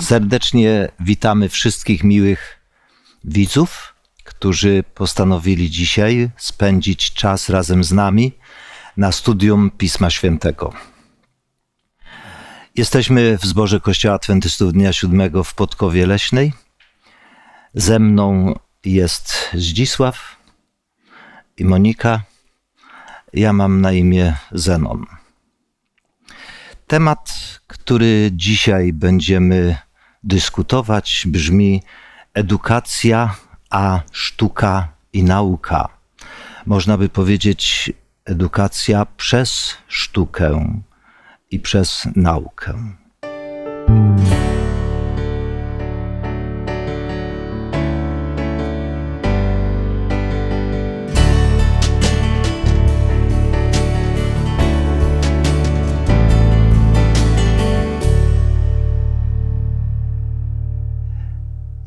Serdecznie witamy wszystkich miłych widzów, którzy postanowili dzisiaj spędzić czas razem z nami na studium Pisma Świętego. Jesteśmy w zborze Kościoła Adwentystów Dnia Siódmego w Podkowie Leśnej. Ze mną jest Zdzisław i Monika. Ja mam na imię Zenon. Temat, który dzisiaj będziemy dyskutować, brzmi edukacja, a sztuka i nauka. Można by powiedzieć edukacja przez sztukę i przez naukę.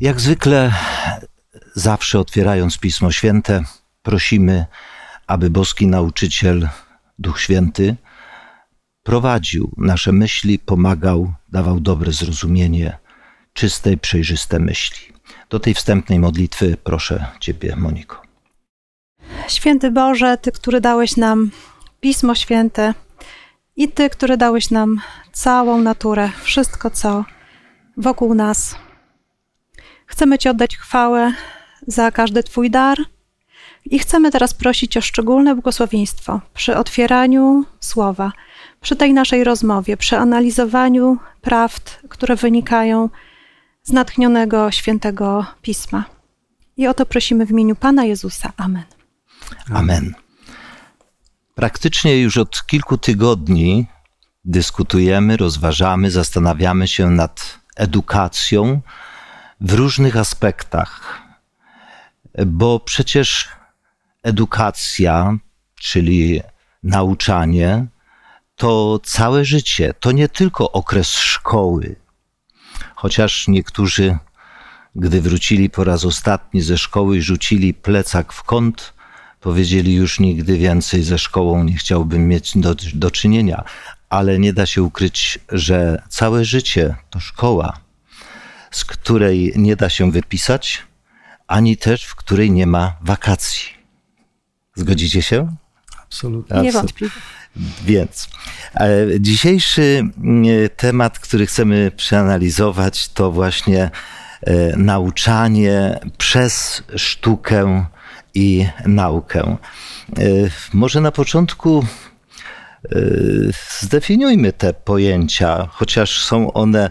Jak zwykle, zawsze otwierając Pismo Święte, prosimy, aby boski nauczyciel, Duch Święty, prowadził nasze myśli, pomagał, dawał dobre zrozumienie, czyste i przejrzyste myśli. Do tej wstępnej modlitwy proszę Ciebie, Moniko. Święty Boże, Ty, który dałeś nam Pismo Święte i Ty, który dałeś nam całą naturę, wszystko, co wokół nas. Chcemy Ci oddać chwałę za każdy Twój dar i chcemy teraz prosić o szczególne błogosławieństwo przy otwieraniu słowa, przy tej naszej rozmowie, przy analizowaniu prawd, które wynikają z natchnionego świętego pisma. I o to prosimy w imieniu Pana Jezusa. Amen. Amen. Praktycznie już od kilku tygodni dyskutujemy, rozważamy, zastanawiamy się nad edukacją w różnych aspektach, bo przecież edukacja, czyli nauczanie, to całe życie, to nie tylko okres szkoły. Chociaż niektórzy, gdy wrócili po raz ostatni ze szkoły i rzucili plecak w kąt, powiedzieli już nigdy więcej ze szkołą nie chciałbym mieć do, do czynienia. Ale nie da się ukryć, że całe życie to szkoła, z której nie da się wypisać, ani też w której nie ma wakacji. Zgodzicie się? Absolutnie. Niewątpliwie. Więc e, dzisiejszy e, temat, który chcemy przeanalizować, to właśnie e, nauczanie przez sztukę i naukę. Może na początku zdefiniujmy te pojęcia, chociaż są one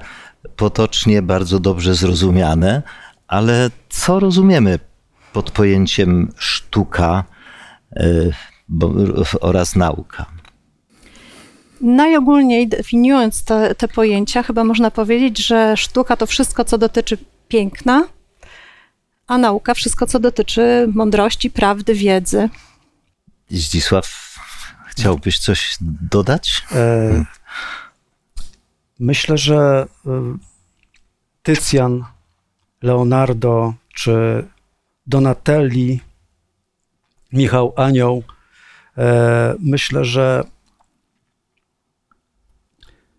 potocznie bardzo dobrze zrozumiane, ale co rozumiemy pod pojęciem sztuka oraz nauka? Najogólniej definiując te, te pojęcia, chyba można powiedzieć, że sztuka to wszystko, co dotyczy piękna, a nauka wszystko, co dotyczy mądrości, prawdy, wiedzy. Zdzisław, chciałbyś coś dodać? E, myślę, że e, Tycjan, Leonardo czy Donatelli, Michał Anioł, e, myślę, że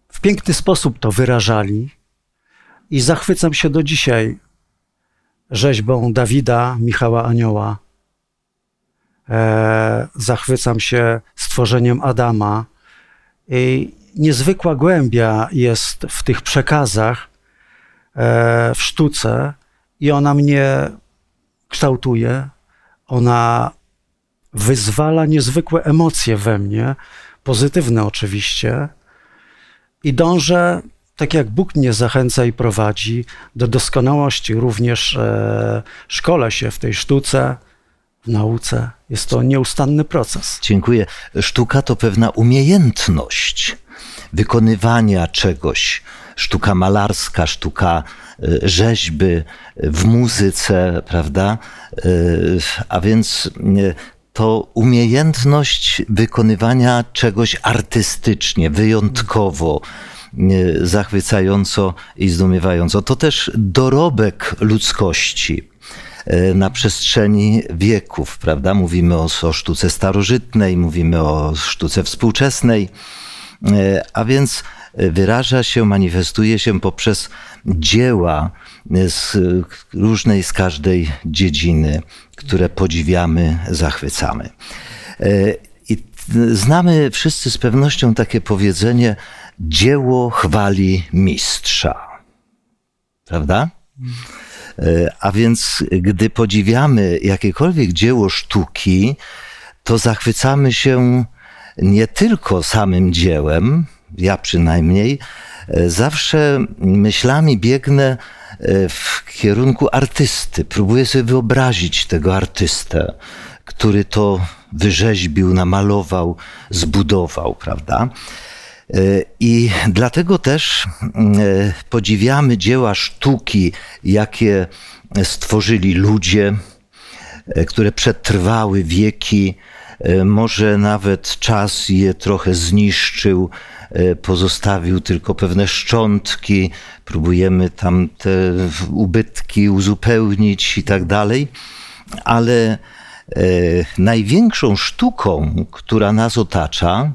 w piękny sposób to wyrażali i zachwycam się do dzisiaj rzeźbą Dawida, Michała Anioła. E, zachwycam się stworzeniem Adama. I niezwykła głębia jest w tych przekazach, w sztuce, i ona mnie kształtuje. Ona wyzwala niezwykłe emocje we mnie, pozytywne oczywiście i dążę, tak jak Bóg mnie zachęca i prowadzi, do doskonałości. Również e, szkole się w tej sztuce, w nauce. Jest to nieustanny proces. Dziękuję. Sztuka to pewna umiejętność wykonywania czegoś. Sztuka malarska, sztuka e, rzeźby w muzyce, prawda? E, a więc to umiejętność wykonywania czegoś artystycznie, wyjątkowo, zachwycająco i zdumiewająco. To też dorobek ludzkości na przestrzeni wieków, prawda? Mówimy o, o sztuce starożytnej, mówimy o sztuce współczesnej, a więc wyraża się, manifestuje się poprzez dzieła z różnej, z każdej dziedziny, które podziwiamy, zachwycamy. I znamy wszyscy z pewnością takie powiedzenie: dzieło chwali mistrza. Prawda? A więc, gdy podziwiamy jakiekolwiek dzieło sztuki, to zachwycamy się nie tylko samym dziełem, ja przynajmniej, zawsze myślami biegnę w kierunku artysty. Próbuję sobie wyobrazić tego artystę, który to wyrzeźbił, namalował, zbudował, prawda? I dlatego też podziwiamy dzieła sztuki, jakie stworzyli ludzie, które przetrwały wieki, może nawet czas je trochę zniszczył, pozostawił tylko pewne szczątki, próbujemy tam te ubytki uzupełnić i tak dalej, ale największą sztuką, która nas otacza,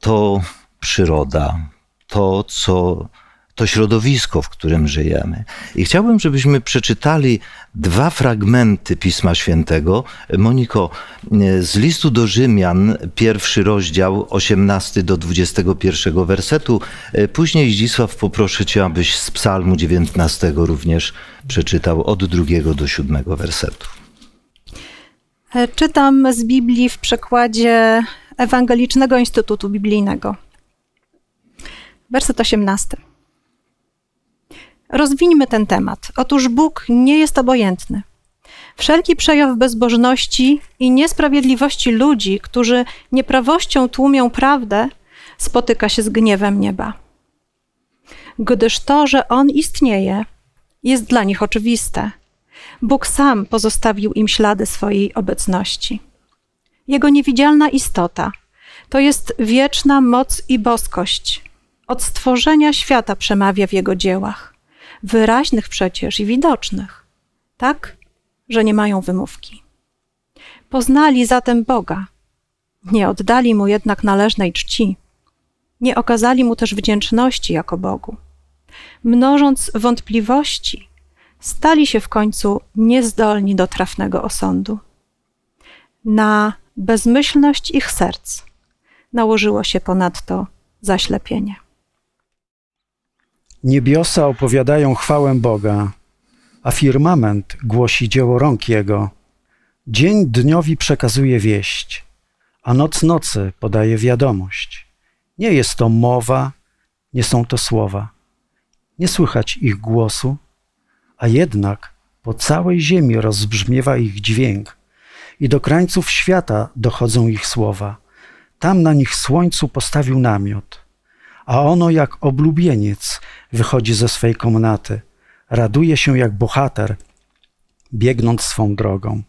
to przyroda, to, co, to środowisko, w którym żyjemy. I chciałbym, żebyśmy przeczytali dwa fragmenty Pisma Świętego. Moniko, z listu do Rzymian, pierwszy rozdział, 18 do 21 wersetu. Później, Zdzisław, poproszę Cię, abyś z Psalmu 19 również przeczytał od drugiego do siódmego wersetu. Czytam z Biblii w przekładzie Ewangelicznego Instytutu Biblijnego. Werset 18. Rozwińmy ten temat. Otóż Bóg nie jest obojętny. Wszelki przejaw bezbożności i niesprawiedliwości ludzi, którzy nieprawością tłumią prawdę, spotyka się z gniewem nieba. Gdyż to, że On istnieje, jest dla nich oczywiste. Bóg sam pozostawił im ślady swojej obecności. Jego niewidzialna istota to jest wieczna moc i boskość, od stworzenia świata przemawia w jego dziełach, wyraźnych przecież i widocznych, tak, że nie mają wymówki. Poznali zatem Boga, nie oddali mu jednak należnej czci, nie okazali mu też wdzięczności jako Bogu. Mnożąc wątpliwości, stali się w końcu niezdolni do trafnego osądu. Na bezmyślność ich serc nałożyło się ponadto zaślepienie. Niebiosa opowiadają chwałę Boga, a firmament głosi dzieło rąk Jego. Dzień dniowi przekazuje wieść, a noc nocy podaje wiadomość. Nie jest to mowa, nie są to słowa. Nie słychać ich głosu, a jednak po całej ziemi rozbrzmiewa ich dźwięk i do krańców świata dochodzą ich słowa. Tam na nich słońcu postawił namiot – a ono jak oblubieniec wychodzi ze swej komnaty, raduje się jak bohater, biegnąc swą drogą.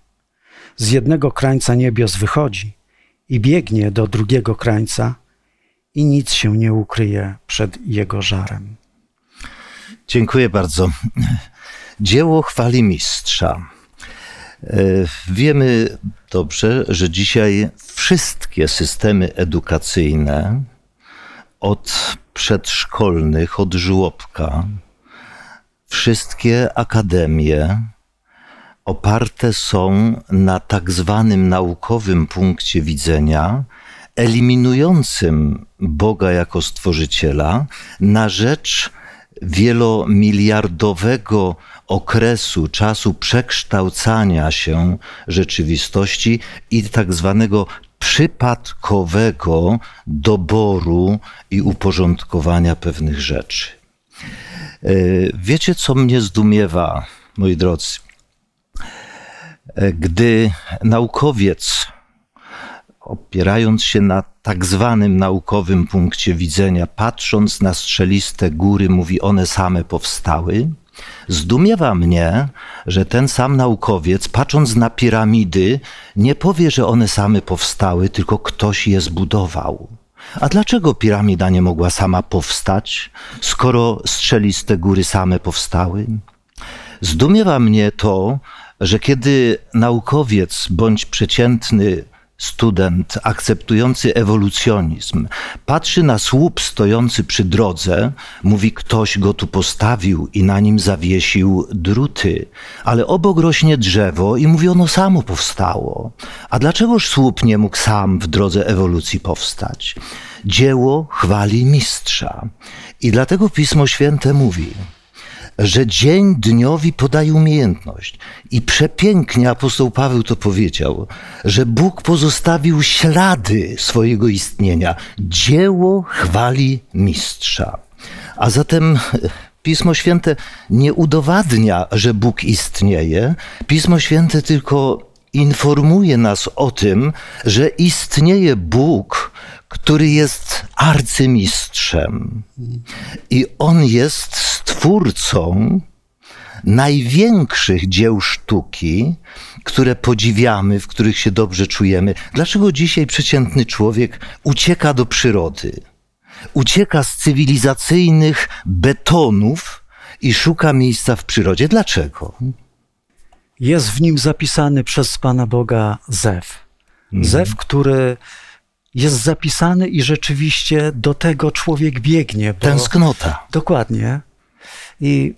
Z jednego krańca niebios wychodzi i biegnie do drugiego krańca, i nic się nie ukryje przed jego żarem. Dziękuję bardzo. Dzieło chwali mistrza. E, wiemy dobrze, że dzisiaj wszystkie systemy edukacyjne, od przedszkolnych, od żłobka, wszystkie akademie oparte są na tak zwanym naukowym punkcie widzenia, eliminującym Boga jako stworzyciela na rzecz wielomiliardowego okresu, czasu przekształcania się rzeczywistości i tak zwanego przypadkowego doboru i uporządkowania pewnych rzeczy. E, wiecie, co mnie zdumiewa, moi drodzy? E, gdy naukowiec, opierając się na tak zwanym naukowym punkcie widzenia, patrząc na strzeliste góry, mówi, one same powstały, Zdumiewa mnie, że ten sam naukowiec, patrząc na piramidy, nie powie, że one same powstały, tylko ktoś je zbudował. A dlaczego piramida nie mogła sama powstać, skoro strzeliste góry same powstały? Zdumiewa mnie to, że kiedy naukowiec bądź przeciętny student akceptujący ewolucjonizm patrzy na słup stojący przy drodze, mówi ktoś go tu postawił i na nim zawiesił druty, ale obok rośnie drzewo i mówi ono samo powstało. A dlaczegoż słup nie mógł sam w drodze ewolucji powstać? Dzieło chwali mistrza. I dlatego Pismo Święte mówi, że dzień dniowi podaje umiejętność. I przepięknie apostoł Paweł to powiedział, że Bóg pozostawił ślady swojego istnienia. Dzieło chwali mistrza. A zatem Pismo Święte nie udowadnia, że Bóg istnieje. Pismo Święte tylko informuje nas o tym, że istnieje Bóg, który jest arcymistrzem. I on jest stwórcą największych dzieł sztuki, które podziwiamy, w których się dobrze czujemy. Dlaczego dzisiaj przeciętny człowiek ucieka do przyrody? Ucieka z cywilizacyjnych betonów i szuka miejsca w przyrodzie. Dlaczego? Jest w nim zapisany przez Pana Boga zew. Zew, który jest zapisany i rzeczywiście do tego człowiek biegnie. Bo... Tęsknota. Dokładnie. I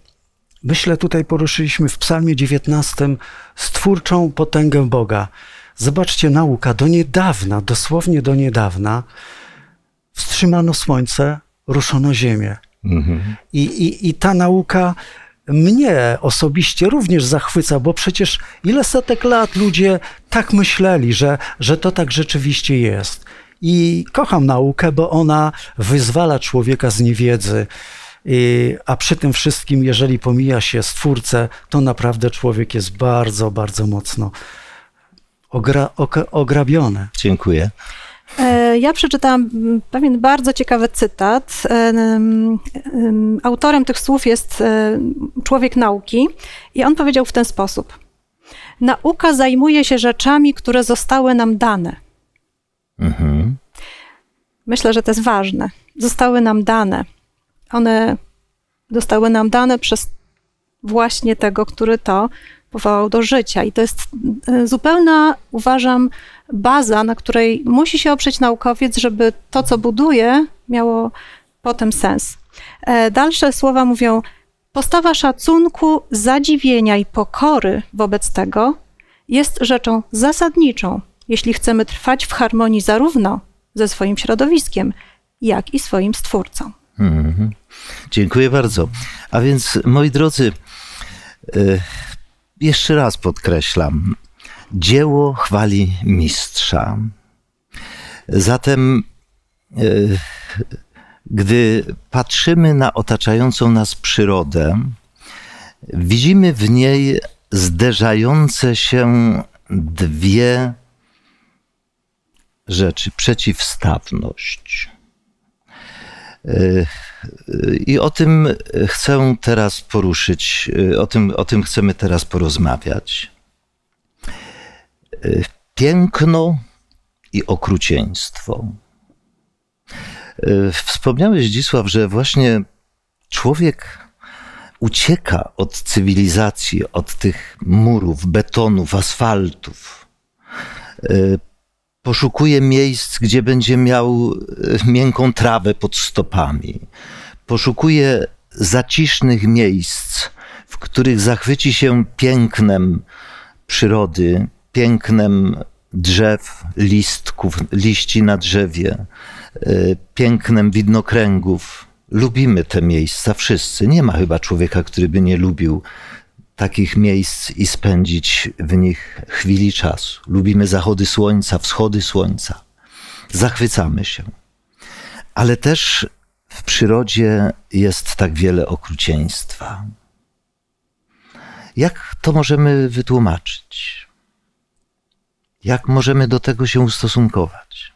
myślę, tutaj poruszyliśmy w Psalmie 19 stwórczą potęgę Boga. Zobaczcie, nauka do niedawna, dosłownie do niedawna, wstrzymano słońce, ruszono ziemię. Mhm. I, i, I ta nauka mnie osobiście również zachwyca, bo przecież ile setek lat ludzie tak myśleli, że, że to tak rzeczywiście jest. I kocham naukę, bo ona wyzwala człowieka z niewiedzy. A przy tym wszystkim, jeżeli pomija się stwórcę, to naprawdę człowiek jest bardzo, bardzo mocno ogra, ograbiony. Dziękuję. E, ja przeczytałam pewien bardzo ciekawy cytat. E, autorem tych słów jest e, człowiek nauki i on powiedział w ten sposób: Nauka zajmuje się rzeczami, które zostały nam dane. Mhm. Myślę, że to jest ważne. Zostały nam dane. One zostały nam dane przez właśnie tego, który to powołał do życia. I to jest zupełna, uważam, baza, na której musi się oprzeć naukowiec, żeby to, co buduje, miało potem sens. E, dalsze słowa mówią: Postawa szacunku, zadziwienia i pokory wobec tego jest rzeczą zasadniczą, jeśli chcemy trwać w harmonii zarówno ze swoim środowiskiem, jak i swoim stwórcą. Mhm. Dziękuję bardzo. A więc, moi drodzy, e, jeszcze raz podkreślam, dzieło chwali mistrza. Zatem, e, gdy patrzymy na otaczającą nas przyrodę, widzimy w niej zderzające się dwie rzeczy: przeciwstawność. E, I o tym chcę teraz poruszyć, o tym, o tym chcemy teraz porozmawiać. Piękno i okrucieństwo. Wspomniałeś, Zdzisław, że właśnie człowiek ucieka od cywilizacji, od tych murów, betonów, asfaltów. Poszukuje miejsc, gdzie będzie miał miękką trawę pod stopami. Poszukuje zacisznych miejsc, w których zachwyci się pięknem przyrody, pięknem drzew, listków, liści na drzewie, e, pięknem widnokręgów. Lubimy te miejsca wszyscy. Nie ma chyba człowieka, który by nie lubił takich miejsc i spędzić w nich chwili czasu. Lubimy zachody słońca, wschody słońca. Zachwycamy się. Ale też w przyrodzie jest tak wiele okrucieństwa. Jak to możemy wytłumaczyć? Jak możemy do tego się ustosunkować?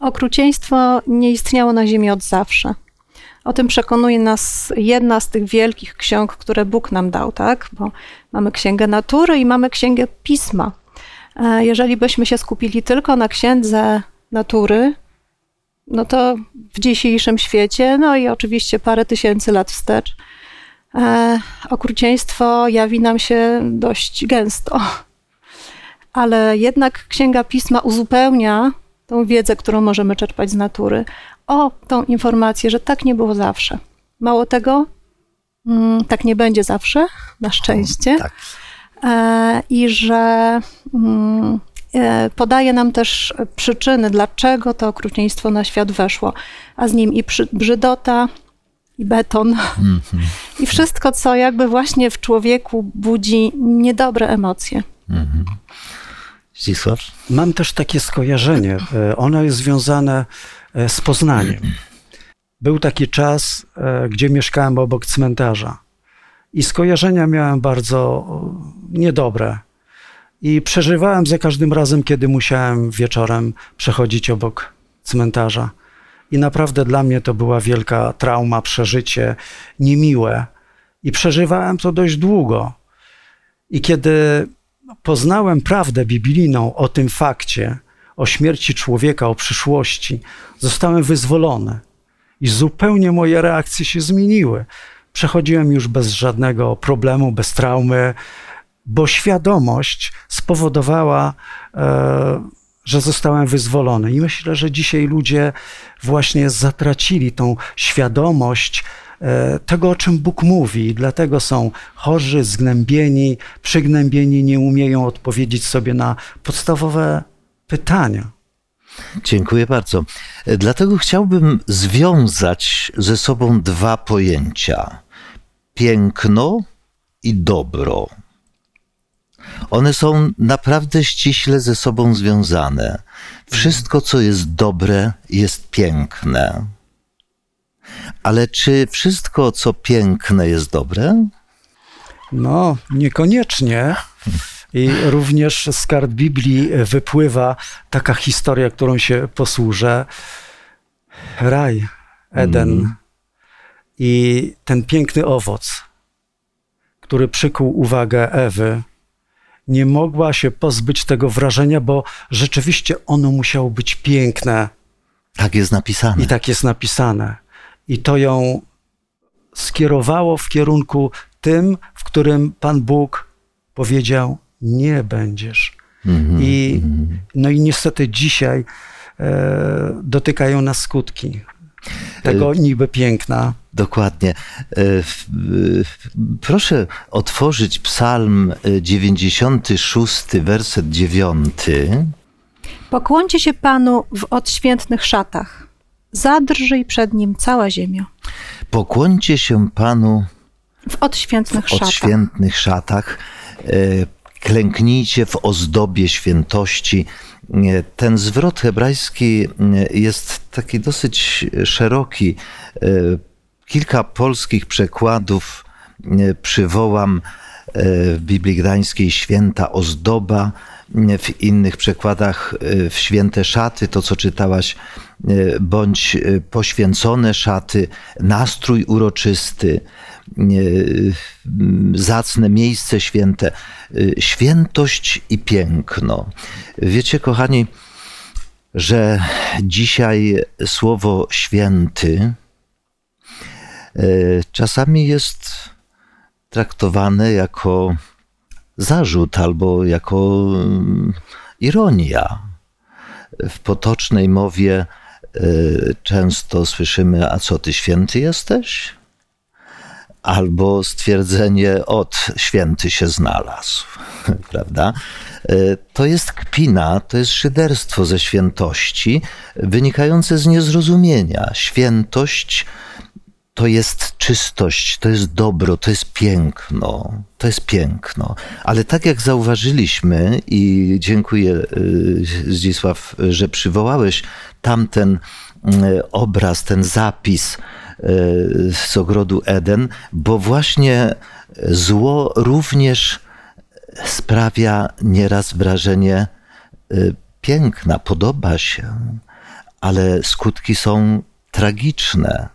Okrucieństwo nie istniało na Ziemi od zawsze. O tym przekonuje nas jedna z tych wielkich ksiąg, które Bóg nam dał, tak? Bo mamy księgę natury i mamy księgę pisma. E, jeżeli byśmy się skupili tylko na księdze natury, no to w dzisiejszym świecie, no i oczywiście parę tysięcy lat wstecz, e, okrucieństwo jawi nam się dość gęsto. ale jednak Księga Pisma uzupełnia tą wiedzę, którą możemy czerpać z natury, o tą informację, że tak nie było zawsze. Mało tego, mm, tak nie będzie zawsze, na szczęście. Tak. E, I że mm, e, podaje nam też przyczyny, dlaczego to okrucieństwo na świat weszło, a z nim i brzydota, i beton, i wszystko, co jakby właśnie w człowieku budzi niedobre emocje. Zdzisław? Mam też takie skojarzenie. E, Ono jest związane z Poznaniem. Był taki czas, e, gdzie mieszkałem obok cmentarza i skojarzenia miałem bardzo o, niedobre. I przeżywałem za każdym razem, kiedy musiałem wieczorem przechodzić obok cmentarza. I naprawdę dla mnie to była wielka trauma, przeżycie niemiłe. I przeżywałem to dość długo. I kiedy poznałem prawdę biblijną o tym fakcie, o śmierci człowieka, o przyszłości, zostałem wyzwolony. I zupełnie moje reakcje się zmieniły. Przechodziłem już bez żadnego problemu, bez traumy, bo świadomość spowodowała, e, że zostałem wyzwolony. I myślę, że dzisiaj ludzie właśnie zatracili tą świadomość e, tego, o czym Bóg mówi, i dlatego są chorzy, zgnębieni, przygnębieni, nie umieją odpowiedzieć sobie na podstawowe pytania. Dziękuję bardzo. Dlatego chciałbym związać ze sobą dwa pojęcia: piękno i dobro. One są naprawdę ściśle ze sobą związane. Wszystko, co jest dobre, jest piękne. Ale czy wszystko, co piękne, jest dobre? No, niekoniecznie. I również z kart Biblii wypływa taka historia, którą się posłużę. Raj, Eden i ten piękny owoc, który przykuł uwagę Ewy, nie mogła się pozbyć tego wrażenia, bo rzeczywiście ono musiało być piękne. Tak jest napisane. I tak jest napisane. I to ją skierowało w kierunku tym, w którym Pan Bóg powiedział: Nie będziesz. Mhm, I, mhm. no i niestety dzisiaj e, dotykają nas skutki tego niby piękna. Dokładnie. E, w- w- Proszę otworzyć Psalm e, 96, werset 9. Pokłoncie się Panu w odświętnych szatach. Zadrżyj przed Nim cała ziemia. Pokłońcie się Panu W odświętnych w szatach. odświętnych szatach, e, klęknijcie w ozdobie świętości. Ten zwrot hebrajski jest taki dosyć szeroki. E, Kilka polskich przekładów przywołam e, w Biblii Gdańskiej święta ozdoba, w innych przekładach e, w święte szaty, to co czytałaś, bądź poświęcone szaty, nastrój uroczysty, zacne miejsce święte, e, świętość i piękno. Wiecie, kochani, że dzisiaj słowo święty e, czasami jest traktowane jako zarzut albo jako mm, ironia. W potocznej mowie e, często słyszymy: A co ty święty jesteś? Albo stwierdzenie: Od święty się znalazł, prawda? E, To jest kpina, to jest szyderstwo ze świętości, wynikające z niezrozumienia. Świętość to jest czystość, to jest dobro, to jest piękno, to jest piękno. Ale tak jak zauważyliśmy, i dziękuję y, Zdzisław, że przywołałeś tamten y, obraz, ten zapis z ogrodu Eden, bo właśnie zło również sprawia nieraz wrażenie y, piękna, podoba się, ale skutki są tragiczne.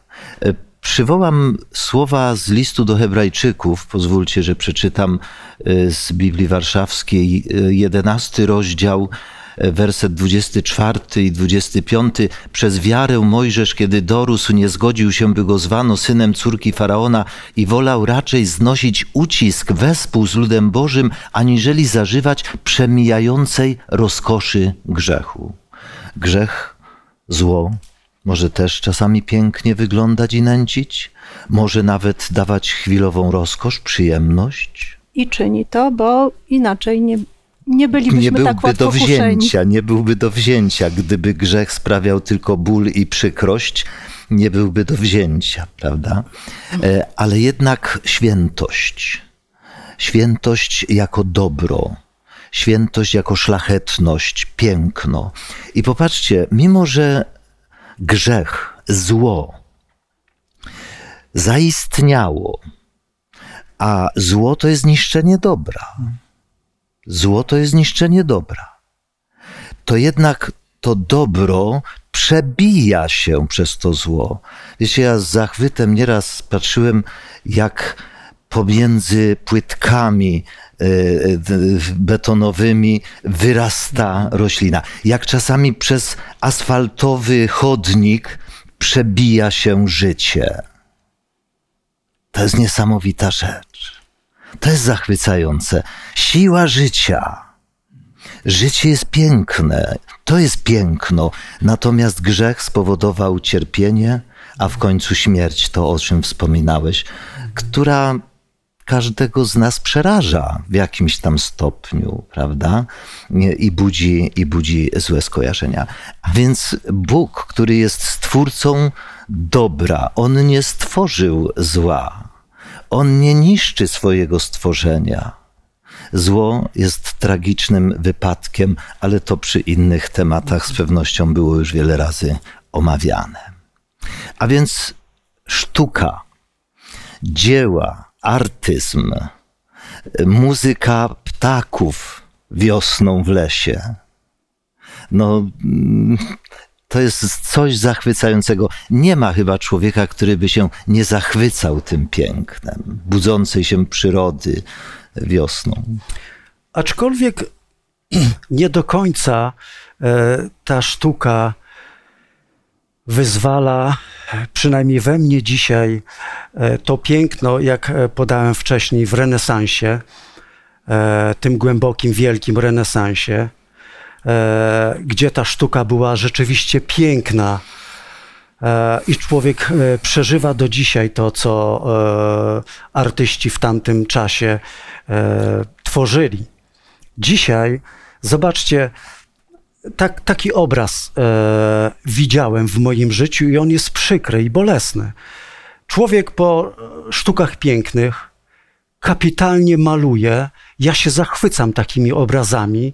Y, Przywołam słowa z listu do Hebrajczyków. Pozwólcie, że przeczytam y, z Biblii Warszawskiej, y, jedenasty rozdział, werset 24 i 25. Przez wiarę Mojżesz, kiedy dorósł, nie zgodził się, by go zwano synem córki Faraona i wolał raczej znosić ucisk wespół z ludem Bożym, aniżeli zażywać przemijającej rozkoszy grzechu. Grzech, zło, może też czasami pięknie wyglądać i nęcić, może nawet dawać chwilową rozkosz, przyjemność. I czyni to, bo inaczej nie, nie bylibyśmy Nie tak byłby łatwo do kuszeni. wzięcia, nie byłby do wzięcia, gdyby grzech sprawiał tylko ból i przykrość, nie byłby do wzięcia, prawda? E, Ale jednak świętość, świętość jako dobro, świętość jako szlachetność, piękno. I popatrzcie, mimo że grzech, zło zaistniało, a zło to jest niszczenie dobra. Zło to jest niszczenie dobra. To jednak to dobro przebija się przez to zło. Wiecie, ja z zachwytem nieraz patrzyłem, jak pomiędzy płytkami e, betonowymi wyrasta roślina. Jak czasami przez asfaltowy chodnik przebija się życie. To jest niesamowita rzecz. To jest zachwycające. Siła życia. Życie jest piękne, to jest piękno, natomiast grzech spowodował cierpienie, a w końcu śmierć, to o czym wspominałeś, która każdego z nas przeraża w jakimś tam stopniu, prawda? I budzi, i budzi złe skojarzenia. Więc Bóg, który jest stwórcą dobra, on nie stworzył zła. On nie niszczy swojego stworzenia. Zło jest tragicznym wypadkiem, ale to przy innych tematach z pewnością było już wiele razy omawiane. A więc sztuka, dzieła, artyzm, muzyka ptaków wiosną w lesie. No, mm, to jest coś zachwycającego. Nie ma chyba człowieka, który by się nie zachwycał tym pięknem, budzącej się przyrody wiosną. Aczkolwiek nie do końca e, ta sztuka wyzwala, przynajmniej we mnie dzisiaj, e, to piękno, jak e, podałem wcześniej w renesansie, tym głębokim, wielkim renesansie, gdzie ta sztuka była rzeczywiście piękna. E, I człowiek e, przeżywa do dzisiaj to, co e, artyści w tamtym czasie e, tworzyli. Dzisiaj, zobaczcie, tak, taki obraz e, widziałem w moim życiu i on jest przykry i bolesny. Człowiek po e, sztukach pięknych kapitalnie maluje. Ja się zachwycam takimi obrazami.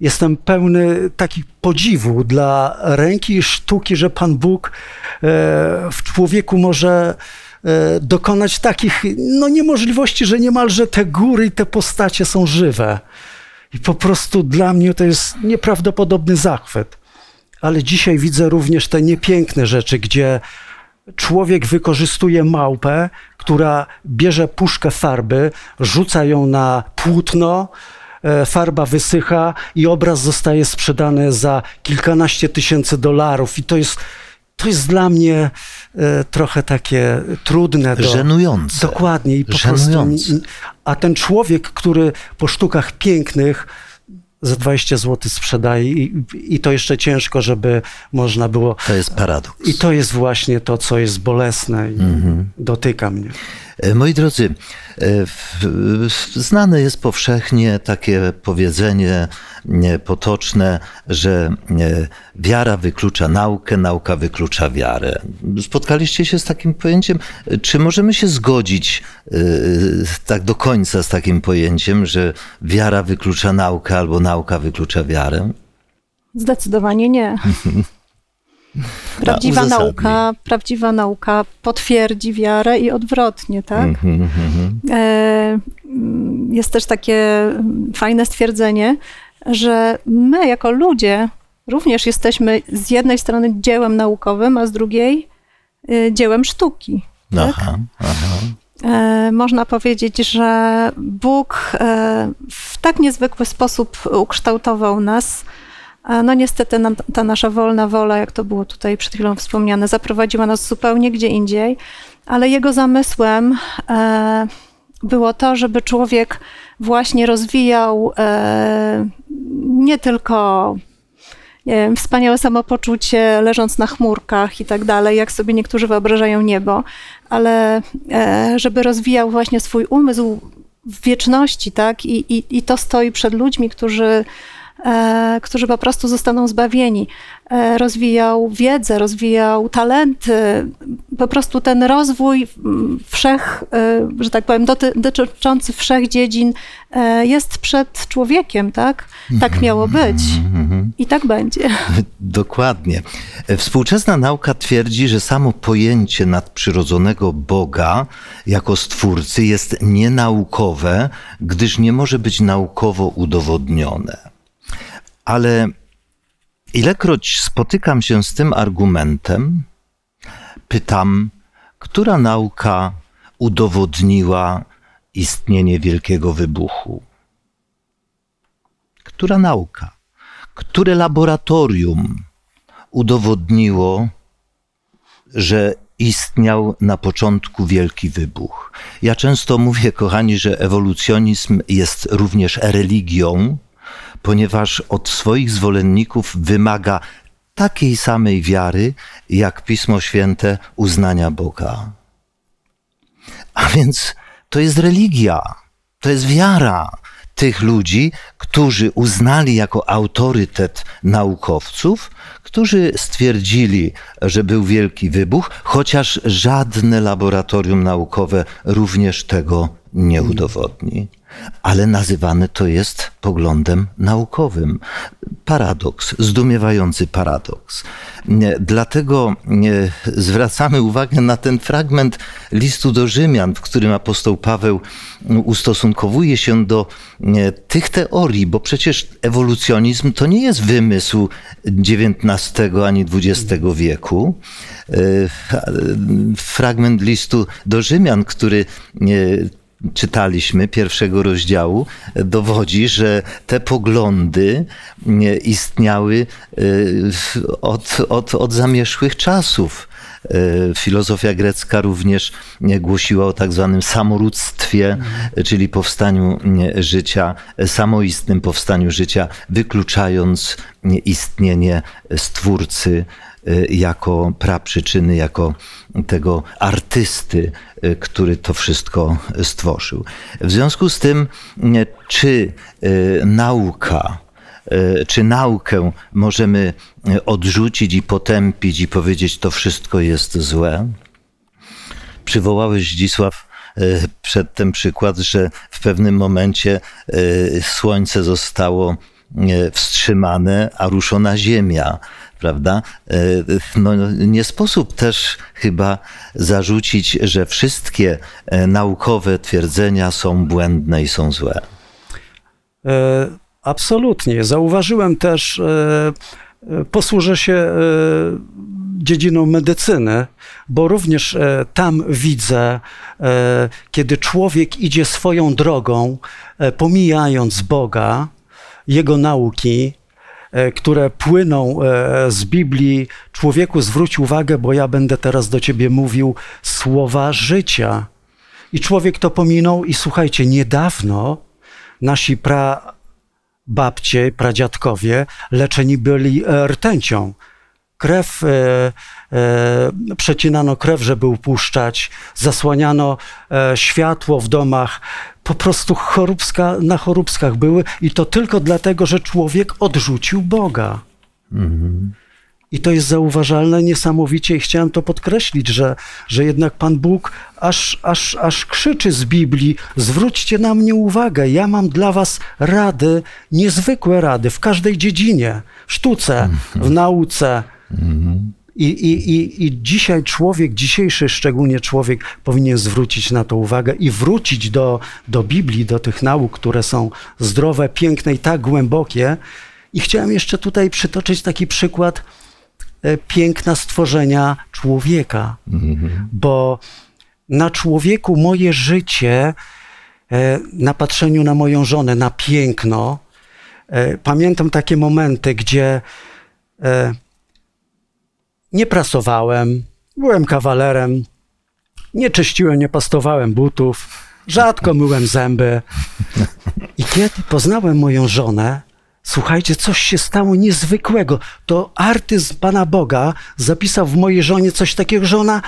Jestem pełny takich podziwu dla ręki i sztuki, że Pan Bóg e, w człowieku może e, dokonać takich no, niemożliwości, że niemalże te góry i te postacie są żywe. I po prostu dla mnie to jest nieprawdopodobny zachwyt. Ale dzisiaj widzę również te niepiękne rzeczy, gdzie człowiek wykorzystuje małpę, która bierze puszkę farby, rzuca ją na płótno, farba wysycha i obraz zostaje sprzedany za kilkanaście tysięcy dolarów. I to jest, to jest dla mnie e, trochę takie trudne. Do, Żenujące. Dokładnie. I po Żenujące. prostu, a ten człowiek, który po sztukach pięknych za 20 zł sprzedaje i, i to jeszcze ciężko, żeby można było... To jest paradoks. I to jest właśnie to, co jest bolesne i dotyka mnie. E, Moi drodzy, e, znane jest powszechnie takie powiedzenie nie, potoczne, że wiara wyklucza naukę, nauka wyklucza wiarę. Spotkaliście się z takim pojęciem? Czy możemy się zgodzić e, tak do końca z takim pojęciem, że wiara wyklucza naukę albo nauka wyklucza wiarę? Zdecydowanie nie. Prawdziwa nauka, prawdziwa nauka potwierdzi wiarę i odwrotnie, tak? Mhm, mhm. E, mm, Jest też takie fajne stwierdzenie, że my jako ludzie również jesteśmy z jednej strony dziełem naukowym, a z drugiej y, dziełem sztuki. Tak? Aha, aha. E, Można powiedzieć, że Bóg e, w tak niezwykły sposób ukształtował nas, No niestety ta nasza wolna wola, jak to było tutaj przed chwilą wspomniane, zaprowadziła nas zupełnie gdzie indziej, ale jego zamysłem e, było to, żeby człowiek właśnie rozwijał e, nie tylko nie wiem, wspaniałe samopoczucie, leżąc na chmurkach i tak dalej, jak sobie niektórzy wyobrażają niebo, ale e, żeby rozwijał właśnie swój umysł w wieczności, tak? I, i, i to stoi przed ludźmi, którzy, którzy po prostu zostaną zbawieni. E, rozwijał wiedzę, rozwijał talenty, po prostu ten rozwój wszech, e, że tak powiem, doty, dotyczący wszech dziedzin e, jest przed człowiekiem, tak? Tak miało być i tak będzie. Dokładnie. Współczesna nauka twierdzi, że samo pojęcie nadprzyrodzonego Boga jako stwórcy jest nienaukowe, gdyż nie może być naukowo udowodnione. Ale ilekroć spotykam się z tym argumentem, pytam, która nauka udowodniła istnienie Wielkiego Wybuchu? Która nauka? Które laboratorium udowodniło, że istniał na początku wielki wybuch? Ja często mówię, kochani, że ewolucjonizm jest również religią, ponieważ od swoich zwolenników wymaga takiej samej wiary, jak Pismo Święte uznania Boga. A więc to jest religia, to jest wiara tych ludzi, którzy uznali jako autorytet naukowców, którzy stwierdzili, że był wielki wybuch, chociaż żadne laboratorium naukowe również tego nie udowodni. Ale nazywane to jest poglądem naukowym. Paradoks, zdumiewający paradoks. Dlatego zwracamy uwagę na ten fragment listu do Rzymian, w którym apostoł Paweł ustosunkowuje się do tych teorii, bo przecież ewolucjonizm to nie jest wymysł XIX ani XX wieku. E, Fragment listu do Rzymian, który czytaliśmy, pierwszego rozdziału, dowodzi, że te poglądy nie, istniały y, od, od, od zamierzchłych czasów. Y, Filozofia grecka również nie, głosiła o tak zwanym samorództwie, czyli powstaniu nie, życia, samoistnym powstaniu życia, wykluczając nie, istnienie stwórcy jako praprzyczyny, jako tego artysty, który to wszystko stworzył. W związku z tym, czy nauka, czy naukę możemy y, odrzucić i potępić i powiedzieć, to wszystko jest złe? Przywołałeś, Zdzisław, y, przedtem przykład, że w pewnym momencie słońce zostało wstrzymane, a ruszona ziemia prawda? E, No, nie sposób też chyba zarzucić, że wszystkie e, naukowe twierdzenia są błędne i są złe. Absolutnie. Zauważyłem też, e, e, posłużę się e, dziedziną medycyny, bo również tam widzę, kiedy człowiek idzie swoją drogą, pomijając Boga, Jego nauki, które płyną z Biblii, człowieku zwróć uwagę, bo ja będę teraz do ciebie mówił słowa życia. I człowiek to pominął i słuchajcie, niedawno nasi pra babcie, pradziadkowie leczeni byli e, rtęcią. Krew, e, e, przecinano krew, żeby upuszczać, zasłaniano e, światło w domach. Po prostu choróbska, na choróbskach były i to tylko dlatego, że człowiek odrzucił Boga. I to jest zauważalne niesamowicie i chciałem to podkreślić, że, że jednak Pan Bóg aż, aż, aż krzyczy z Biblii, zwróćcie na mnie uwagę, ja mam dla was rady, niezwykłe rady w każdej dziedzinie, w sztuce, w nauce. I, i, i, I dzisiaj człowiek, dzisiejszy szczególnie człowiek powinien zwrócić na to uwagę i wrócić do, do Biblii, do tych nauk, które są zdrowe, piękne i tak głębokie. I chciałem jeszcze tutaj przytoczyć taki przykład piękna stworzenia człowieka, bo na człowieku moje życie, e, na patrzeniu na moją żonę, na piękno, e, pamiętam takie momenty, gdzie e, nie prasowałem, byłem kawalerem, nie czyściłem, nie pastowałem butów, rzadko myłem zęby. I kiedy poznałem moją żonę, słuchajcie, coś się stało niezwykłego. To artyzm Pana Boga zapisał w mojej żonie coś takiego, że ona,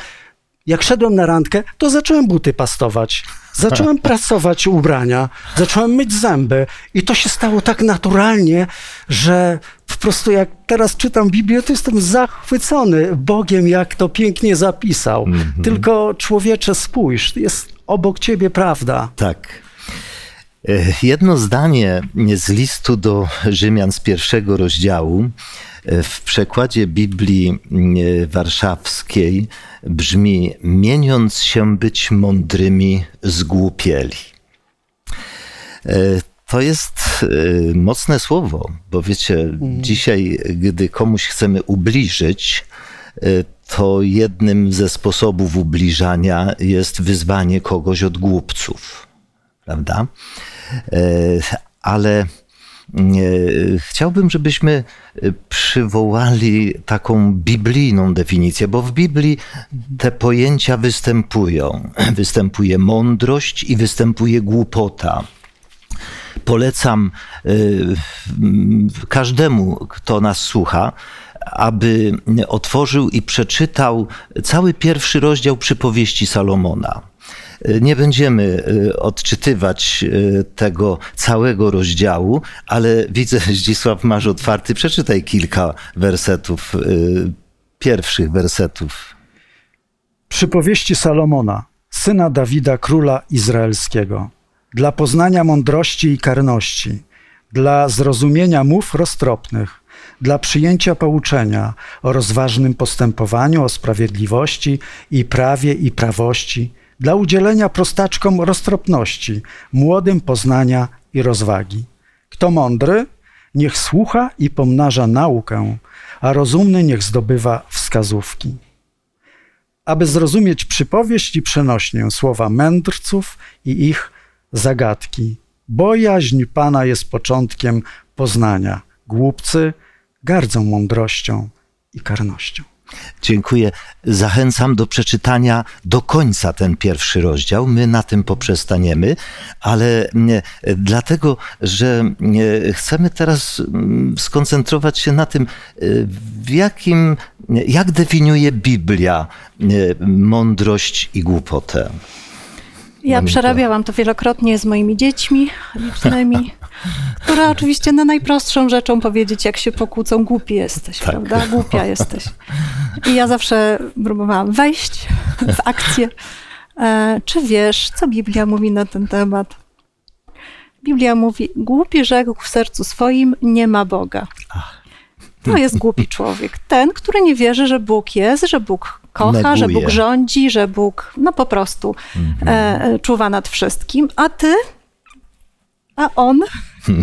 jak szedłem na randkę, to zacząłem buty pastować. Zacząłem prasować ubrania, zacząłem myć zęby i to się stało tak naturalnie, że po prostu jak teraz czytam Biblię, to jestem zachwycony Bogiem, jak to pięknie zapisał. Tylko człowiecze, spójrz, jest obok ciebie prawda. Tak. E, Jedno zdanie z listu do Rzymian z pierwszego rozdziału e, w przekładzie Biblii e, Warszawskiej brzmi: Mieniąc się być mądrymi, zgłupieli. To jest mocne słowo, bo wiecie, dzisiaj, gdy komuś chcemy ubliżyć, to jednym ze sposobów ubliżania jest wyzwanie kogoś od głupców prawda? E, Ale e, chciałbym, żebyśmy e, przywołali taką biblijną definicję, bo w Biblii te pojęcia występują. Występuje mądrość i występuje głupota. Polecam każdemu, kto nas słucha, aby otworzył i przeczytał cały pierwszy rozdział przypowieści Salomona. Y, Nie będziemy y, odczytywać y, tego całego rozdziału, ale widzę, Zdzisław, masz otwarty. Przeczytaj kilka wersetów, pierwszych wersetów. Przypowieści Salomona, syna Dawida, króla izraelskiego, dla poznania mądrości i karności, dla zrozumienia mów roztropnych, dla przyjęcia pouczenia o rozważnym postępowaniu, o sprawiedliwości i prawie i prawości, dla udzielenia prostaczkom roztropności, młodym poznania i rozwagi. Kto mądry, niech słucha i pomnaża naukę, a rozumny niech zdobywa wskazówki aby zrozumieć przypowieść i przenośnię słowa mędrców i ich zagadki. Bojaźń Pana jest początkiem poznania. Głupcy gardzą mądrością i karnością. Dziękuję. Zachęcam do przeczytania do końca ten pierwszy rozdział. My na tym poprzestaniemy, ale mm, dlatego, że mm, chcemy teraz mm, skoncentrować się na tym, y, w jakim, jak definiuje Biblia y, mądrość i głupotę. Ja przerabiałam to wielokrotnie z moimi dziećmi, licznymi, które oczywiście na najprostszą rzeczą powiedzieć, jak się pokłócą, głupi jesteś, Tak. prawda? Głupia jesteś. I ja zawsze próbowałam wejść w akcję. E, czy wiesz, co Biblia mówi na ten temat? Biblia mówi, głupi rzekł w sercu swoim, nie ma Boga. To jest głupi człowiek. Ten, który nie wierzy, że Bóg jest, że Bóg kocha, że Neguje. Bóg rządzi, że Bóg no po prostu e, e, czuwa nad wszystkim. A ty? A on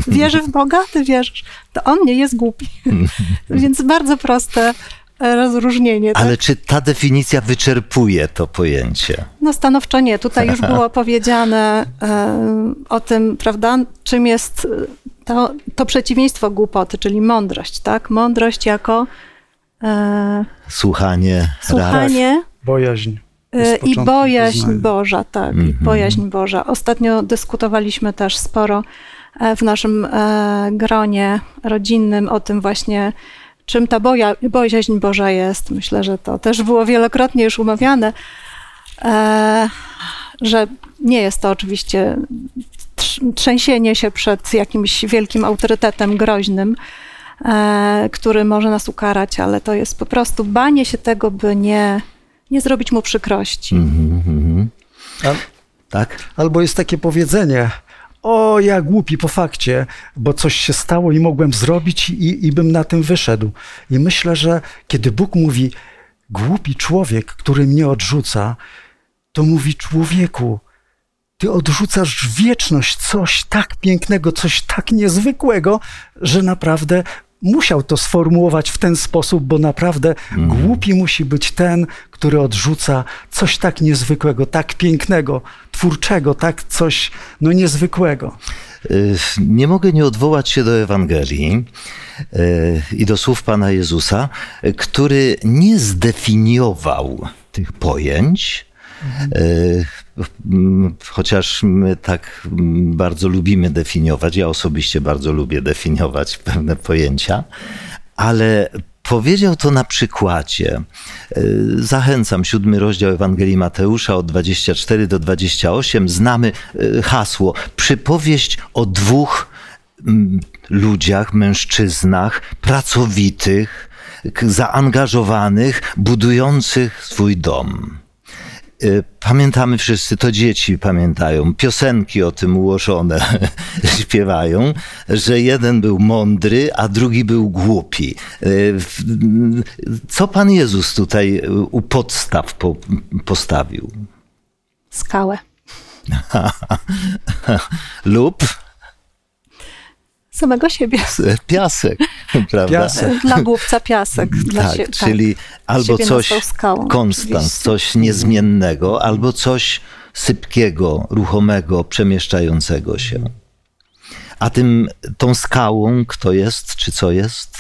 wierzy w Boga? Ty wierzysz? To on nie jest głupi. Więc bardzo proste e, rozróżnienie. Tak? Ale czy ta definicja wyczerpuje to pojęcie? No stanowczo nie. Tutaj już było powiedziane e, o tym, prawda, czym jest to, to przeciwieństwo głupoty, czyli mądrość, tak? Mądrość jako e, Słuchanie, słuchanie Bojaźń. e, i bojaźń poznania. Boża, tak, i Mhm. bojaźń Boża. Ostatnio dyskutowaliśmy też sporo e, w naszym e, gronie rodzinnym o tym właśnie, czym ta boja, bojaźń Boża jest. Myślę, że to też było wielokrotnie już umawiane, e, że nie jest to oczywiście trzęsienie się przed jakimś wielkim autorytetem groźnym, e, który może nas ukarać, ale to jest po prostu banie się tego, by nie, nie zrobić mu przykrości. Mhm. A- Tak? Albo jest takie powiedzenie, o ja głupi po fakcie, bo coś się stało i mogłem zrobić i, i bym na tym wyszedł. I myślę, że kiedy Bóg mówi, głupi człowiek, który mnie odrzuca, to mówi człowieku, ty odrzucasz wieczność, coś tak pięknego, coś tak niezwykłego, że naprawdę musiał to sformułować w ten sposób, bo naprawdę głupi musi być ten, który odrzuca coś tak niezwykłego, tak pięknego, twórczego, tak coś no niezwykłego. Nie mogę nie odwołać się do Ewangelii y, i do słów Pana Jezusa, który nie zdefiniował tych pojęć, y, m, chociaż my tak bardzo lubimy definiować, ja osobiście bardzo lubię definiować pewne pojęcia, ale powiedział to na przykładzie. Y, Zachęcam, siódmy rozdział Ewangelii Mateusza od 24 do 28. Znamy y, hasło przypowieść o dwóch ludziach, mężczyznach, pracowitych, zaangażowanych, budujących swój dom. Y, Pamiętamy wszyscy, to dzieci pamiętają, piosenki o tym ułożone śpiewają, że jeden był mądry, a drugi był głupi. Y, w- Co Pan Jezus tutaj u podstaw po, postawił? Skałę. Lub Samego siebie. piasek, prawda? Piasek. Dla głupca piasek. Dla Tak, sie- czyli albo Siebie coś skałą, konstans, oczywiście. coś niezmiennego, albo coś sypkiego, ruchomego, przemieszczającego się. A tym, tą skałą kto jest, czy co jest?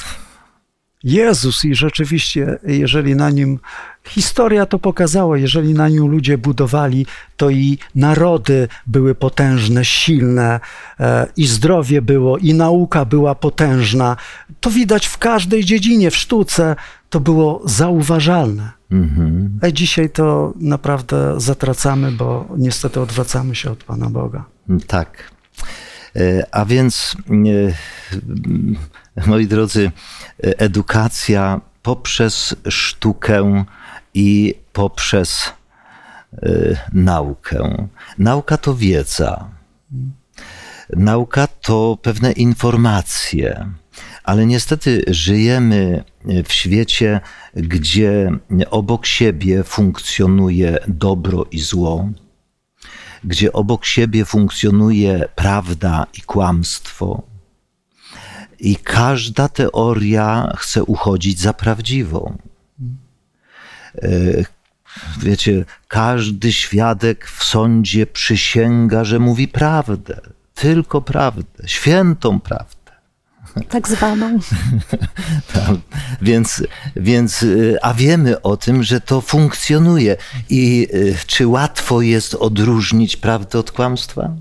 Jezus i rzeczywiście, jeżeli na nim, historia to pokazała, jeżeli na nim ludzie budowali, to i narody były potężne, silne, e, i zdrowie było, i nauka była potężna. To widać w każdej dziedzinie, w sztuce, to było zauważalne. Mhm. A dzisiaj to naprawdę zatracamy, bo niestety odwracamy się od Pana Boga. Tak. E, A więc, e, moi drodzy, edukacja poprzez sztukę i poprzez e, naukę. Nauka to wiedza. Nauka to pewne informacje, ale niestety żyjemy w świecie, gdzie obok siebie funkcjonuje dobro i zło, gdzie obok siebie funkcjonuje prawda i kłamstwo. I każda teoria chce uchodzić za prawdziwą. E, Wiecie, każdy świadek w sądzie przysięga, że mówi prawdę, tylko prawdę, świętą prawdę. Tak zwaną. Tam. Więc, więc, y, a wiemy o tym, że to funkcjonuje. I y, czy łatwo jest odróżnić prawdę od kłamstwa?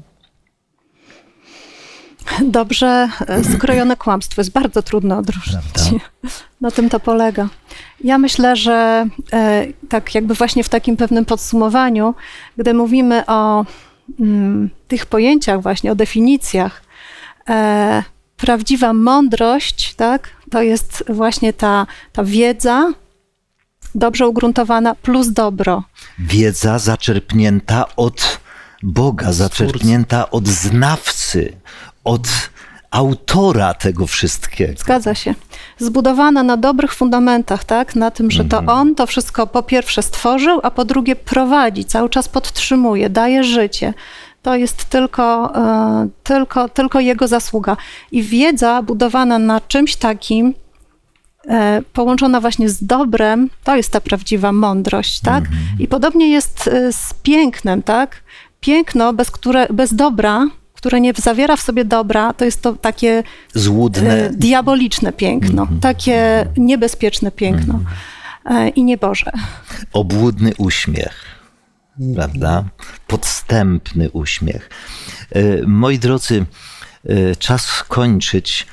Dobrze e, skrojone kłamstwo jest bardzo trudno odróżnić. Prawda. Na tym to polega. Ja myślę, że e, tak jakby właśnie w takim pewnym podsumowaniu, gdy mówimy o mm, tych pojęciach właśnie, o definicjach, e, prawdziwa mądrość, tak, to jest właśnie ta, ta wiedza dobrze ugruntowana plus dobro. Wiedza zaczerpnięta od Boga, zaczerpnięta od znawcy, od autora tego wszystkiego. Zgadza się. Zbudowana na dobrych fundamentach, tak? Na tym, że to on to wszystko po pierwsze stworzył, a po drugie prowadzi, cały czas podtrzymuje, daje życie. To jest tylko, e, tylko, tylko jego zasługa. I wiedza budowana na czymś takim, e, połączona właśnie z dobrem, to jest ta prawdziwa mądrość, tak? I podobnie jest e, z pięknem, tak? Piękno, bez, które, bez dobra, które nie zawiera w sobie dobra, to jest to takie Złudne, e, diaboliczne piękno, takie niebezpieczne piękno e, i nieboże. obłudny uśmiech, prawda? Podstępny uśmiech. E, Moi drodzy, czas kończyć.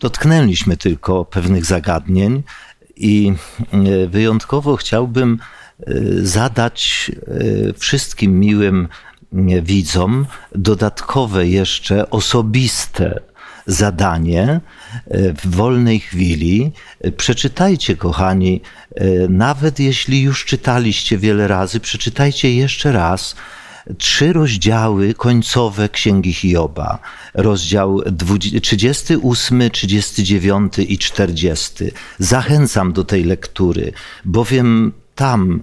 Dotknęliśmy tylko pewnych zagadnień i wyjątkowo chciałbym zadać wszystkim miłym widzom dodatkowe jeszcze osobiste zadanie e, w wolnej chwili. E, Przeczytajcie, kochani, e, nawet jeśli już czytaliście wiele razy, przeczytajcie jeszcze raz trzy rozdziały końcowe Księgi Hioba. Rozdział 20 38, 39 i 40. Zachęcam do tej lektury, bowiem tam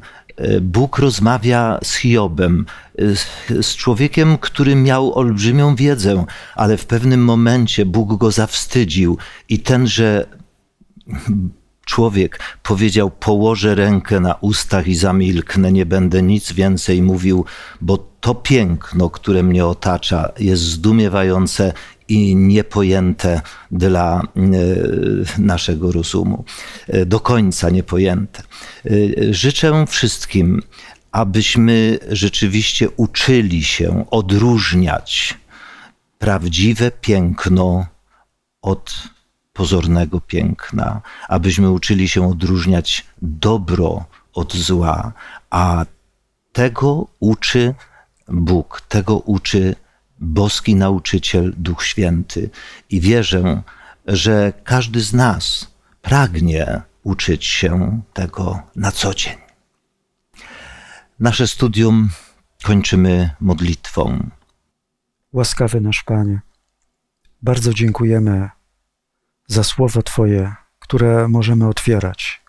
Bóg rozmawia z Hiobem, e, z człowiekiem, który miał olbrzymią wiedzę, ale w pewnym momencie Bóg go zawstydził i tenże człowiek powiedział: Położę rękę na ustach i zamilknę, nie będę nic więcej mówił, bo to piękno, które mnie otacza, jest zdumiewające i niepojęte dla e, naszego rozumu, e, do końca niepojęte. E, życzę wszystkim, abyśmy rzeczywiście uczyli się odróżniać prawdziwe piękno od pozornego piękna, abyśmy uczyli się odróżniać dobro od zła, a tego uczy Bóg, tego uczy boski nauczyciel Duch Święty. I wierzę, że każdy z nas pragnie uczyć się tego na co dzień. Nasze studium kończymy modlitwą. Łaskawy nasz Panie, bardzo dziękujemy za słowo Twoje, które możemy otwierać,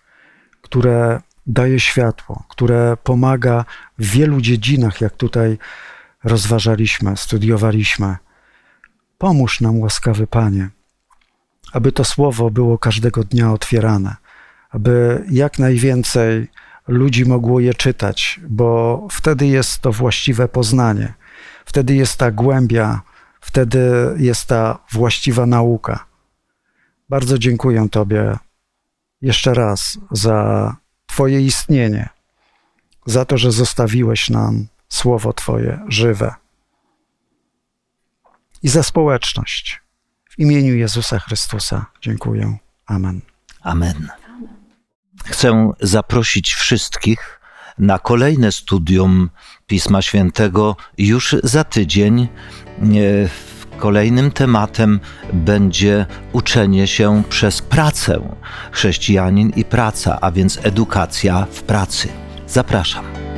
które daje światło, które pomaga w wielu dziedzinach, jak tutaj rozważaliśmy, studiowaliśmy. Pomóż nam, łaskawy Panie, aby to słowo było każdego dnia otwierane, aby jak najwięcej ludzi mogło je czytać, bo wtedy jest to właściwe poznanie, wtedy jest ta głębia, wtedy jest ta właściwa nauka. Bardzo dziękuję Tobie jeszcze raz za Twoje istnienie, za to, że zostawiłeś nam Słowo Twoje żywe i za społeczność. W imieniu Jezusa Chrystusa dziękuję. Amen. Amen. Chcę zaprosić wszystkich na kolejne studium Pisma Świętego już za tydzień. Kolejnym tematem będzie uczenie się przez pracę. Chrześcijanin i praca, a więc edukacja w pracy. Zapraszam.